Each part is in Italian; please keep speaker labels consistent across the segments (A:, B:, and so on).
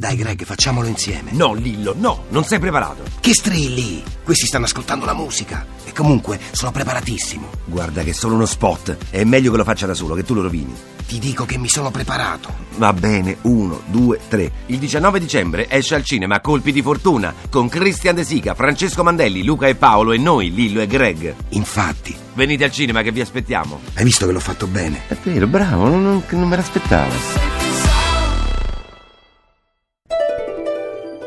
A: Dai Greg, facciamolo insieme.
B: No, Lillo, no, non sei preparato.
A: Che strilli? Questi stanno ascoltando la musica. E comunque sono preparatissimo.
B: Guarda che è solo uno spot. È meglio che lo faccia da solo, che tu lo rovini.
A: Ti dico che mi sono preparato.
B: Va bene, uno, due, tre. Il 19 dicembre esce al cinema Colpi di Fortuna con Christian De Sica, Francesco Mandelli, Luca e Paolo e noi, Lillo e Greg.
A: Infatti,
B: Venite al cinema che vi aspettiamo.
A: hai visto che l'ho fatto bene?
B: È vero, bravo, non, non- non me l'aspettavo.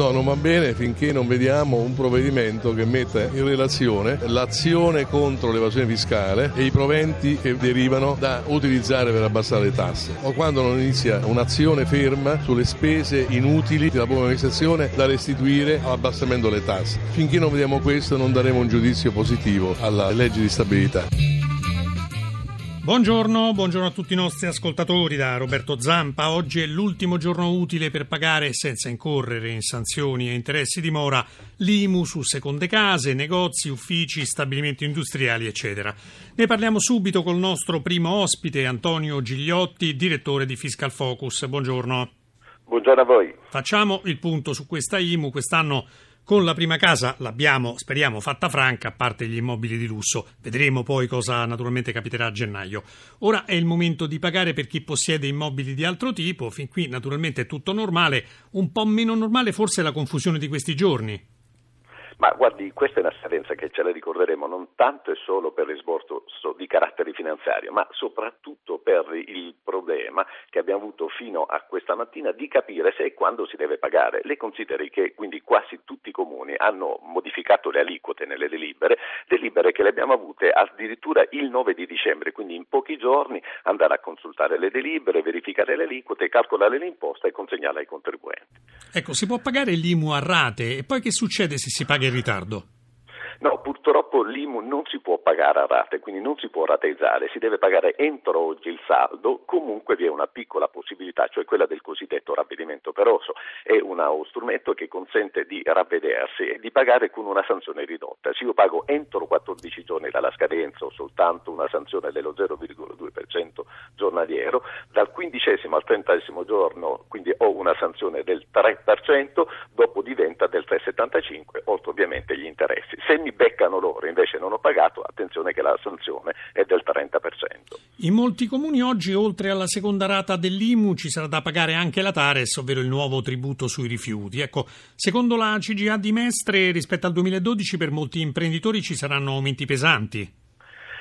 C: No, non va bene finché non vediamo un provvedimento che metta in relazione l'azione contro l'evasione fiscale e i proventi che derivano da utilizzare per abbassare le tasse. O quando non inizia un'azione ferma sulle spese inutili della pubblica amministrazione da restituire all'abbassamento delle tasse. Finché non vediamo questo non daremo un giudizio positivo alla legge di stabilità.
D: Buongiorno, buongiorno a tutti i nostri ascoltatori da Roberto Zampa. Oggi è l'ultimo giorno utile per pagare senza incorrere in sanzioni e interessi di mora l'IMU su seconde case, negozi, uffici, stabilimenti industriali, eccetera. Ne parliamo subito col nostro primo ospite, Antonio Gigliotti, direttore di Fiscal Focus. Buongiorno.
E: Buongiorno a voi.
D: Facciamo il punto su questa IMU. Quest'anno con la prima casa l'abbiamo, speriamo, fatta franca, a parte gli immobili di lusso. Vedremo poi cosa naturalmente capiterà a gennaio. Ora è il momento di pagare per chi possiede immobili di altro tipo. Fin qui naturalmente è tutto normale. Un po' meno normale forse è la confusione di questi giorni.
E: Ma guardi, questa è una scadenza che ce la ricorderemo non tanto e solo per l'esborso di carattere finanziario, ma soprattutto per il problema che abbiamo avuto fino a questa mattina di capire se e quando si deve pagare. Lei consideri che quindi quasi tutti i comuni hanno modificato le aliquote nelle delibere, delibere che le abbiamo avute addirittura il 9 di dicembre, quindi in pochi giorni andare a consultare le delibere, verificare le aliquote, calcolare l'imposta e consegnarla ai contribuenti.
D: Ecco, si può pagare l'IMU a rate e poi che succede se si paga in ritardo?
E: No, purtroppo l'IMU non si può pagare a rate, quindi non si può rateizzare, si deve pagare entro oggi il saldo, comunque vi è una piccola possibilità, cioè quella del cosiddetto ravvedimento peroso, è uno strumento che consente di ravvedersi e di pagare con una sanzione ridotta. Se io pago entro 14 giorni dalla scadenza o soltanto una sanzione dello 0,2% giornaliero, dal quindicesimo al trentesimo giorno quindi ho una sanzione del 3%, dopo diventa del 3,75, oltre ovviamente gli interessi. Se mi beccano loro invece non ho pagato, attenzione che la sanzione è del 30%.
D: In molti comuni oggi, oltre alla seconda rata dell'IMU, ci sarà da pagare anche la Tares, ovvero il nuovo tributo sui rifiuti. Ecco, secondo la CGA di Mestre, rispetto al 2012, per molti imprenditori ci saranno aumenti pesanti.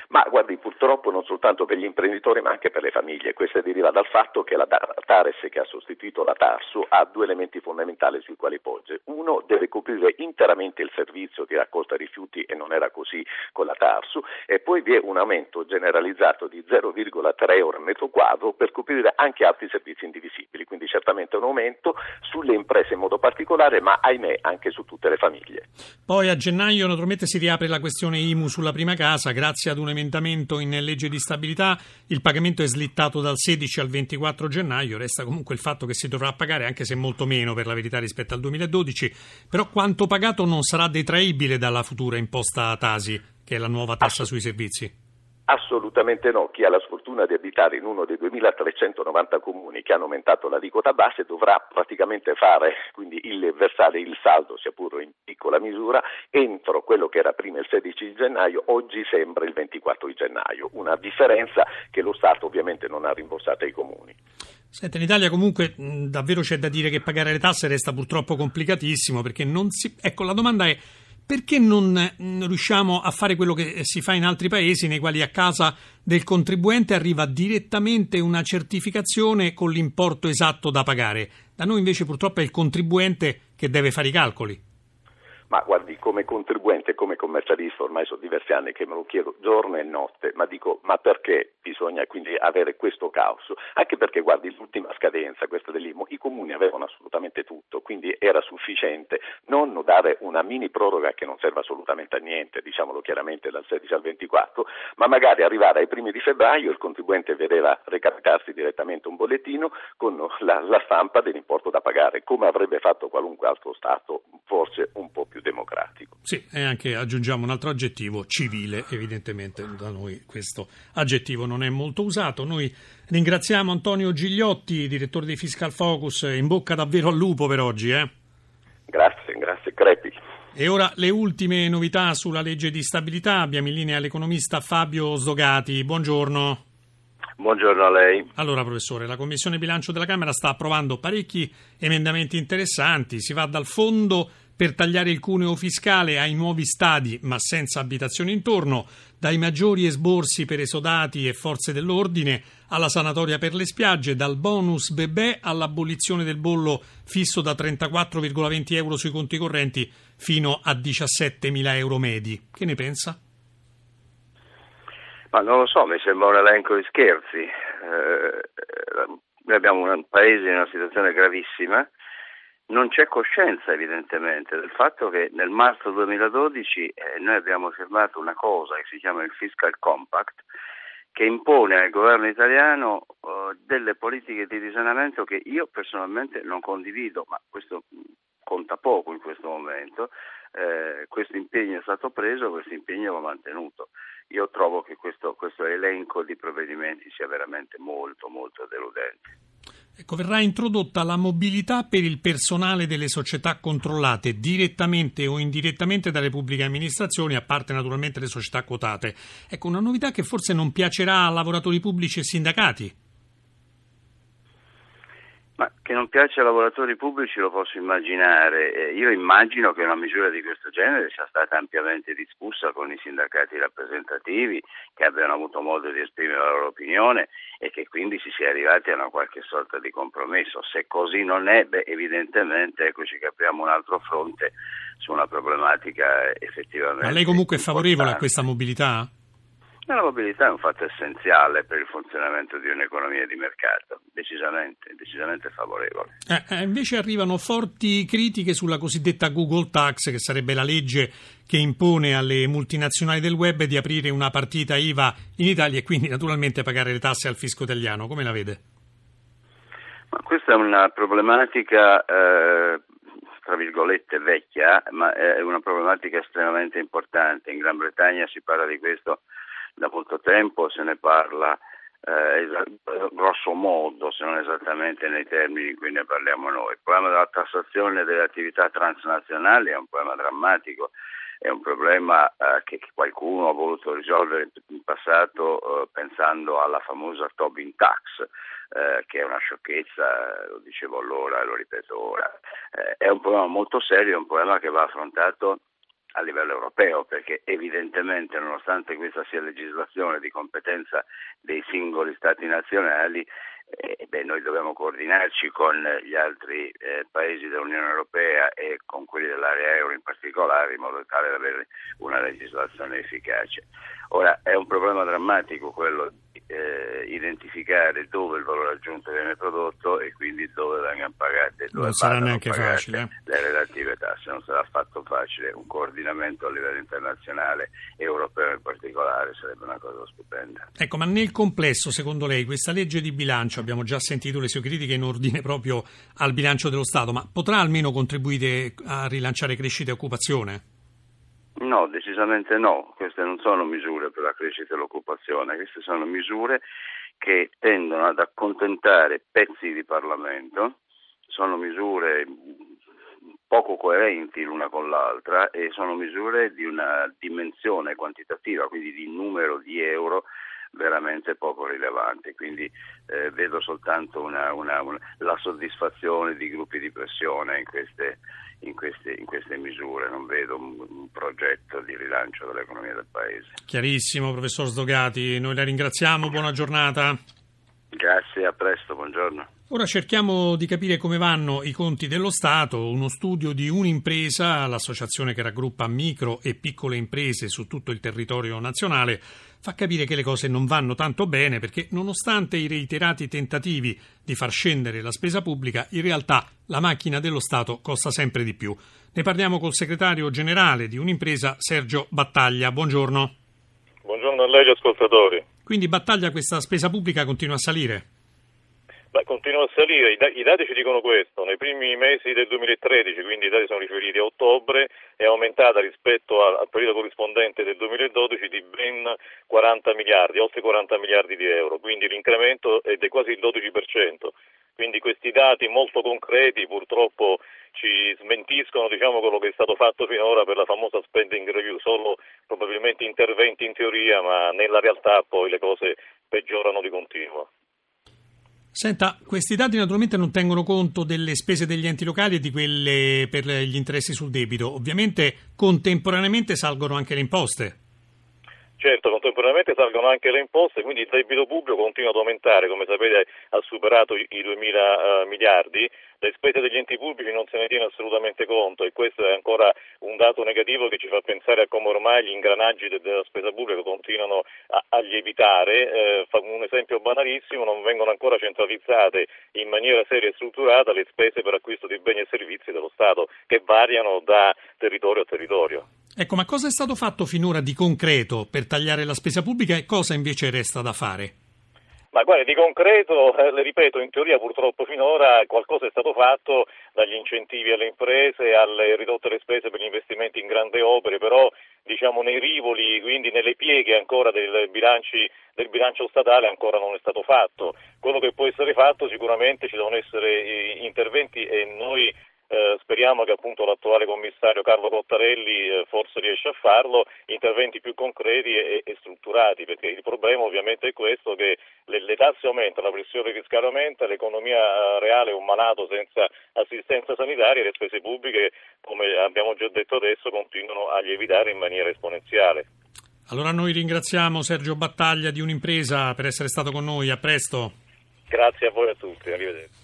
E: Ma guardi, purtroppo non soltanto per gli imprenditori ma anche per le famiglie. Questo deriva dal fatto che la Tares che ha sostituito la Tarsu ha due elementi fondamentali sui quali pogge. Uno deve coprire interamente il servizio di raccolta rifiuti e non era così con la Tarsu e poi vi è un aumento generalizzato di 0,3 euro al metro quadro per coprire anche altri servizi indivisibili. Quindi certamente un aumento sulle imprese in modo particolare ma ahimè anche su tutte le famiglie.
D: Poi a gennaio naturalmente si riapre la questione IMU sulla prima casa grazie ad un emendamento in legge di stabilità, il pagamento è slittato dal 16 al 24 gennaio, resta comunque il fatto che si dovrà pagare anche se molto meno per la verità rispetto al 2012, però quanto pagato non sarà detraibile dalla futura imposta Tasi, che è la nuova tassa sui servizi.
E: Assolutamente no, chi ha la sfortuna di abitare in uno dei 2390 comuni che hanno aumentato l'aliquota base dovrà praticamente fare quindi il versare il saldo, sia pure in piccola misura, entro quello che era prima il 16 di gennaio, oggi sembra il 24 di gennaio, una differenza che lo Stato ovviamente non ha rimborsato ai comuni.
D: Senta, in Italia comunque mh, davvero c'è da dire che pagare le tasse resta purtroppo complicatissimo perché non si... Ecco, la domanda è perché non riusciamo a fare quello che si fa in altri paesi nei quali a casa del contribuente arriva direttamente una certificazione con l'importo esatto da pagare? Da noi invece purtroppo è il contribuente che deve fare i calcoli.
E: Ma guardi, come contribuente, come commercialista, ormai sono diversi anni che me lo chiedo giorno e notte, ma dico, ma perché bisogna quindi avere questo caos? Anche perché, guardi, l'ultima scadenza, questa dell'IMO, i comuni avevano assolutamente tutto, quindi era sufficiente non dare una mini proroga che non serve assolutamente a niente, diciamolo chiaramente dal 16 al 24, ma magari arrivare ai primi di febbraio il contribuente vedeva recapitarsi direttamente un bollettino con la, la stampa dell'importo da pagare, come avrebbe fatto qualunque altro Stato, forse un po' più democratico.
D: Sì, e anche aggiungiamo un altro aggettivo, civile, evidentemente da noi questo aggettivo non è molto usato. Noi ringraziamo Antonio Gigliotti, direttore di Fiscal Focus, in bocca davvero al lupo per oggi. Eh?
E: Crepi.
D: E ora le ultime novità sulla legge di stabilità. Abbiamo in linea l'economista Fabio Sdogati. Buongiorno.
F: Buongiorno a lei.
D: Allora, professore, la Commissione Bilancio della Camera sta approvando parecchi emendamenti interessanti. Si va dal fondo per tagliare il cuneo fiscale ai nuovi stadi, ma senza abitazioni intorno, dai maggiori esborsi per esodati e forze dell'ordine alla sanatoria per le spiagge, dal bonus bebè all'abolizione del bollo fisso da 34,20 euro sui conti correnti fino a 17.000 euro medi. Che ne pensa?
F: Ma non lo so, mi sembra un elenco di scherzi. Eh, noi abbiamo un paese in una situazione gravissima, non c'è coscienza evidentemente del fatto che nel marzo 2012 eh, noi abbiamo firmato una cosa che si chiama il Fiscal Compact che impone al governo italiano uh, delle politiche di risanamento che io personalmente non condivido, ma questo conta poco in questo momento. Eh, questo impegno è stato preso, questo impegno va mantenuto. Io trovo che questo, questo elenco di provvedimenti sia veramente molto, molto deludente.
D: Ecco, verrà introdotta la mobilità per il personale delle società controllate direttamente o indirettamente dalle pubbliche amministrazioni, a parte naturalmente le società quotate. Ecco, una novità che forse non piacerà a lavoratori pubblici e sindacati.
F: Ma che non piace ai lavoratori pubblici lo posso immaginare. Eh, io immagino che una misura di questo genere sia stata ampiamente discussa con i sindacati rappresentativi, che abbiano avuto modo di esprimere la loro opinione e che quindi si sia arrivati a una qualche sorta di compromesso. Se così non è, beh, evidentemente eccoci che apriamo un altro fronte su una problematica effettivamente.
D: Ma lei comunque è favorevole a questa mobilità?
F: La mobilità è un fatto essenziale per il funzionamento di un'economia di mercato, decisamente, decisamente favorevole.
D: Eh, eh, invece arrivano forti critiche sulla cosiddetta Google Tax, che sarebbe la legge che impone alle multinazionali del web di aprire una partita IVA in Italia e quindi naturalmente pagare le tasse al fisco italiano. Come la vede?
F: Ma questa è una problematica eh, tra virgolette vecchia, ma è una problematica estremamente importante. In Gran Bretagna si parla di questo da molto tempo, se ne parla eh, grosso modo, se non esattamente nei termini in cui ne parliamo noi. Il problema della tassazione delle attività transnazionali è un problema drammatico, è un problema eh, che, qualcuno ha voluto risolvere in passato eh, pensando alla famosa Tobin Tax, eh, che è una sciocchezza, lo dicevo allora e lo ripeto ora. Eh, è un problema molto serio, è un problema che va affrontato a livello europeo, perché evidentemente nonostante questa sia legislazione di competenza dei singoli Stati nazionali, eh, beh, noi dobbiamo coordinarci con gli altri eh, paesi dell'Unione Europea e con quelli dell'area euro in particolare in modo tale da avere una legislazione efficace. Ora è un problema drammatico quello eh, identificare dove il valore aggiunto viene prodotto e quindi dove vengono pagate dove
D: non sarà neanche facile.
F: Eh. le relative tasse, non sarà affatto facile, un coordinamento a livello internazionale europeo in particolare sarebbe una cosa stupenda.
D: Ecco, ma nel complesso secondo lei questa legge di bilancio, abbiamo già sentito le sue critiche in ordine proprio al bilancio dello Stato, ma potrà almeno contribuire a rilanciare crescita e occupazione?
F: No, decisamente no, queste non sono misure per la crescita e l'occupazione, queste sono misure che tendono ad accontentare pezzi di Parlamento, sono misure poco coerenti l'una con l'altra e sono misure di una dimensione quantitativa, quindi di numero di euro veramente poco rilevante, quindi eh, vedo soltanto una, una, una, la soddisfazione di gruppi di pressione in queste, in queste, in queste misure, non vedo un, un, progetto di rilancio dell'economia del Paese.
D: Chiarissimo, professor Sdogati, noi la ringraziamo, buona giornata.
F: Grazie, a presto, buongiorno.
D: Ora cerchiamo di capire come vanno i conti dello Stato. Uno studio di un'impresa, l'associazione che raggruppa micro e piccole imprese su tutto il territorio nazionale, fa capire che le cose non vanno tanto bene perché nonostante i reiterati tentativi di far scendere la spesa pubblica, in realtà la macchina dello Stato costa sempre di più. Ne parliamo col segretario generale di un'impresa, Sergio Battaglia. Buongiorno.
G: Buongiorno a lei, ascoltatori.
D: Quindi Battaglia questa spesa pubblica continua a salire?
G: Beh, continua a salire, i, dati ci dicono questo, nei primi mesi del 2013, quindi i dati sono riferiti a ottobre, è aumentata rispetto al, al periodo corrispondente del 2012 di ben 40 miliardi, oltre 40 miliardi di euro, quindi l'incremento è di quasi il 12%. Quindi questi dati molto concreti purtroppo ci smentiscono diciamo, quello che è stato fatto finora per la famosa spending review, solo probabilmente interventi in teoria, ma nella realtà poi le cose peggiorano di continuo.
D: Senta, questi dati naturalmente non tengono conto delle spese degli enti locali e di quelle per gli interessi sul debito. Ovviamente contemporaneamente salgono anche le imposte.
G: Certo, contemporaneamente salgono anche le imposte, quindi il debito pubblico continua ad aumentare, come sapete ha superato i 2 mila uh, miliardi, le spese degli enti pubblici non se ne tiene assolutamente conto e questo è ancora un dato negativo che ci fa pensare a come ormai gli ingranaggi de- della spesa pubblica continuano a, a lievitare. Eh, un esempio banalissimo, non vengono ancora centralizzate in maniera seria e strutturata le spese per acquisto di beni e servizi dello Stato che variano da territorio a territorio.
D: Ecco, ma cosa è stato fatto finora di concreto per tagliare la spesa pubblica e cosa invece resta da fare?
G: Ma guarda, di concreto, eh, le ripeto, in teoria purtroppo finora qualcosa è stato fatto dagli incentivi alle imprese, alle ridotte le spese per gli investimenti in grandi opere, però diciamo nei rivoli, quindi nelle pieghe ancora del, bilanci, del bilancio statale ancora non è stato fatto. Quello che può essere fatto sicuramente ci devono essere eh, interventi e noi eh, speriamo che appunto l'attuale commissario Carlo Cottarelli eh, forse riesce a farlo, interventi più concreti e, e, strutturati, perché il problema ovviamente è questo che le, le tasse aumentano, la pressione fiscale aumenta, l'economia eh, reale è un malato senza assistenza sanitaria e le spese pubbliche, come abbiamo già detto adesso, continuano a lievitare in maniera esponenziale.
D: Allora noi ringraziamo Sergio Battaglia di un'impresa per essere stato con noi, a presto.
G: Grazie a voi a tutti, arrivederci.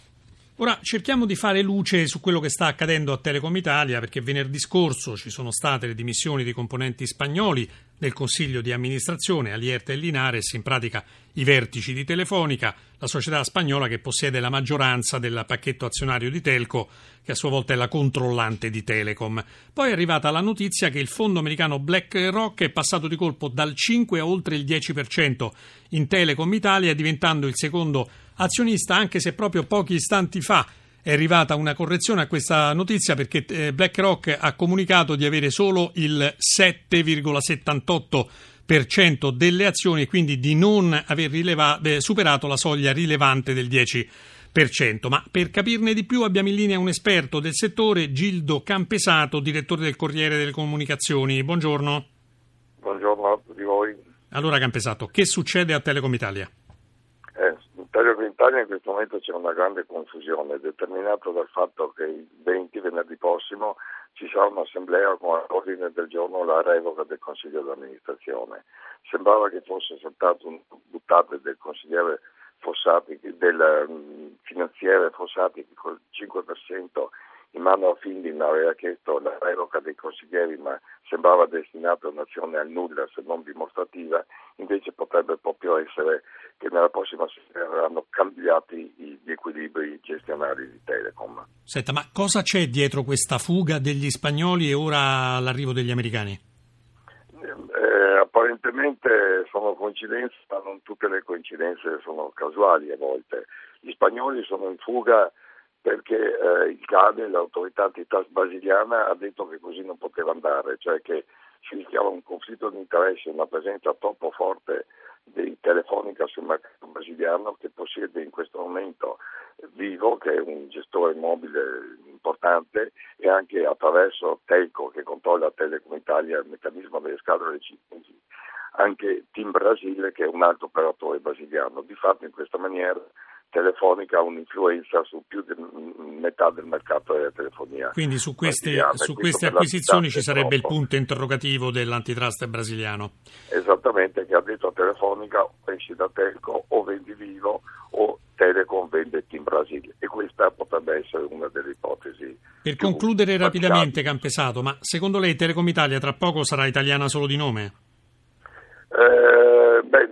D: Ora cerchiamo di fare luce su quello che sta accadendo a Telecom Italia perché venerdì scorso ci sono state le dimissioni dei componenti spagnoli del Consiglio di amministrazione, Alierta e Linares, in pratica i vertici di Telefonica, la società spagnola che possiede la maggioranza del pacchetto azionario di Telco, che a sua volta è la controllante di Telecom. Poi è arrivata la notizia che il fondo americano BlackRock è passato di colpo dal 5 a oltre il 10% in Telecom Italia, diventando il secondo azionista, anche se proprio pochi istanti fa è arrivata una correzione a questa notizia perché eh, BlackRock ha comunicato di avere solo il 7,78% delle azioni e quindi di non aver rileva- eh, superato la soglia rilevante del 10%. Ma per capirne di più abbiamo in linea un esperto del settore, Gildo Campesato, direttore del Corriere delle Comunicazioni. Buongiorno.
H: Buongiorno a tutti voi.
D: Allora Campesato, che succede a Telecom Italia?
H: Italia in questo momento c'è una grande confusione determinata dal fatto che il 20 venerdì prossimo ci sarà un'assemblea con all'ordine del giorno la revoca del Consiglio di amministrazione. Sembrava che fosse soltanto un buttate del consigliere Fossati, del mm, finanziere Fossati col 5% in mano a Findin aveva chiesto la revoca dei consiglieri ma sembrava destinato a un'azione al nulla se non dimostrativa, invece potrebbe proprio essere che nella prossima sera verranno cambiati gli equilibri gestionali di Telecom.
D: Senta, ma cosa c'è dietro questa fuga degli spagnoli e ora l'arrivo degli americani?
H: Eh, apparentemente sono coincidenze, ma non tutte le coincidenze sono casuali a volte. Gli spagnoli sono in fuga perché eh, il CADE, l'autorità antitrust brasiliana, ha detto che così non poteva andare, cioè che si rischiava un conflitto di interesse, una presenza troppo forte di Telefonica sul mercato brasiliano che possiede in questo momento Vivo, che è un gestore mobile importante, e anche attraverso Telco, che controlla Telecom Italia, il meccanismo delle scatole cinesi, anche Team Brasile, che è un altro operatore brasiliano. Di fatto in questa maniera Telefonica ha un'influenza su più di metà del mercato della telefonia.
D: Quindi su queste, su queste acquisizioni ci sarebbe troppo. il punto interrogativo dell'antitrust brasiliano.
H: Esattamente, che ha detto a Telefonica esci da Telco o vendi vivo o Telecom vende in Brasile e questa potrebbe essere una delle ipotesi.
D: Per concludere rapidamente Campesato, ma secondo lei Telecom Italia tra poco sarà italiana solo di nome?
H: Eh,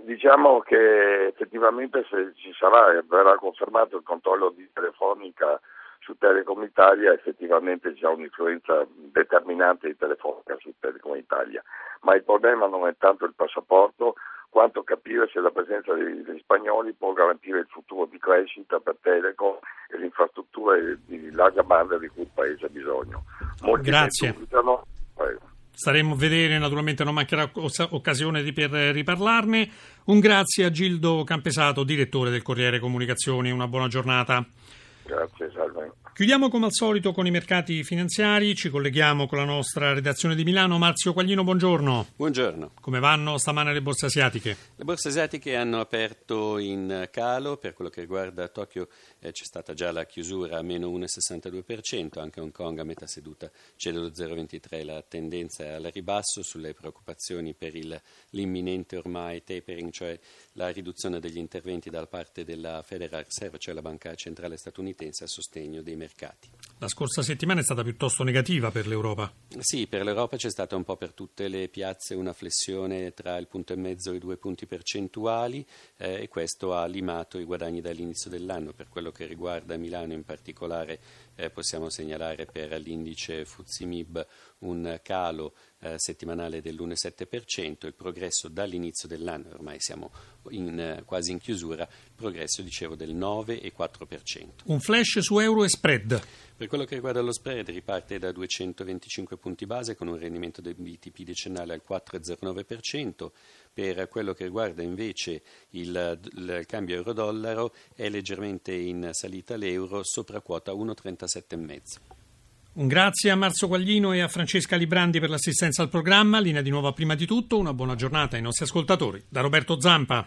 H: diciamo che effettivamente se ci sarà, verrà confermato il controllo di Telefonica su Telecom Italia, effettivamente c'è un'influenza determinante di Telefonica su Telecom Italia. Ma il problema non è tanto il passaporto quanto capire se la presenza degli, spagnoli può garantire il futuro di crescita per Telecom e le infrastrutture di larga banda di cui il Paese ha bisogno.
D: Molti Grazie. Staremo a vedere, naturalmente non mancherà occasione di per riparlarne. Un grazie a Gildo Campesato, direttore del Corriere Comunicazioni. Una buona giornata.
H: Grazie, salve.
D: Chiudiamo come al solito con i mercati finanziari, ci colleghiamo con la nostra redazione di Milano. Marzio Quaglino, buongiorno.
I: Buongiorno.
D: Come vanno stamane le borse asiatiche?
I: Le borse asiatiche hanno aperto in calo, per quello che riguarda Tokyo eh, c'è stata già la chiusura a meno 1,62%, anche Hong Kong a metà seduta cede lo 0,23%, la tendenza è al ribasso sulle preoccupazioni per il, l'imminente ormai tapering, cioè la riduzione degli interventi da parte della Federal Reserve, cioè la banca centrale statunitense a sostegno dei mercati.
D: La scorsa settimana è stata piuttosto negativa per l'Europa.
I: Sì, per l'Europa c'è stata un po' per tutte le piazze una flessione tra il punto e mezzo e i due punti percentuali eh, e questo ha limato i guadagni dall'inizio dell'anno. Per quello che riguarda Milano in particolare eh, possiamo segnalare per l'indice Fuzimib un calo eh, settimanale dell'1,7%, il progresso dall'inizio dell'anno, ormai siamo in, eh, quasi in chiusura, il progresso dicevo del 9,4%.
D: Un flash su euro e spread.
I: Per quello che riguarda lo spread riparte da 225 punti base con un rendimento del BTP decennale al 4,09%, per quello che riguarda invece il, il cambio euro-dollaro è leggermente in salita l'euro sopra quota 1,37,5.
D: Un grazie a Marzo Quaglino e a Francesca Librandi per l'assistenza al programma. Linea di nuovo prima di tutto. Una buona giornata ai nostri ascoltatori. Da Roberto Zampa.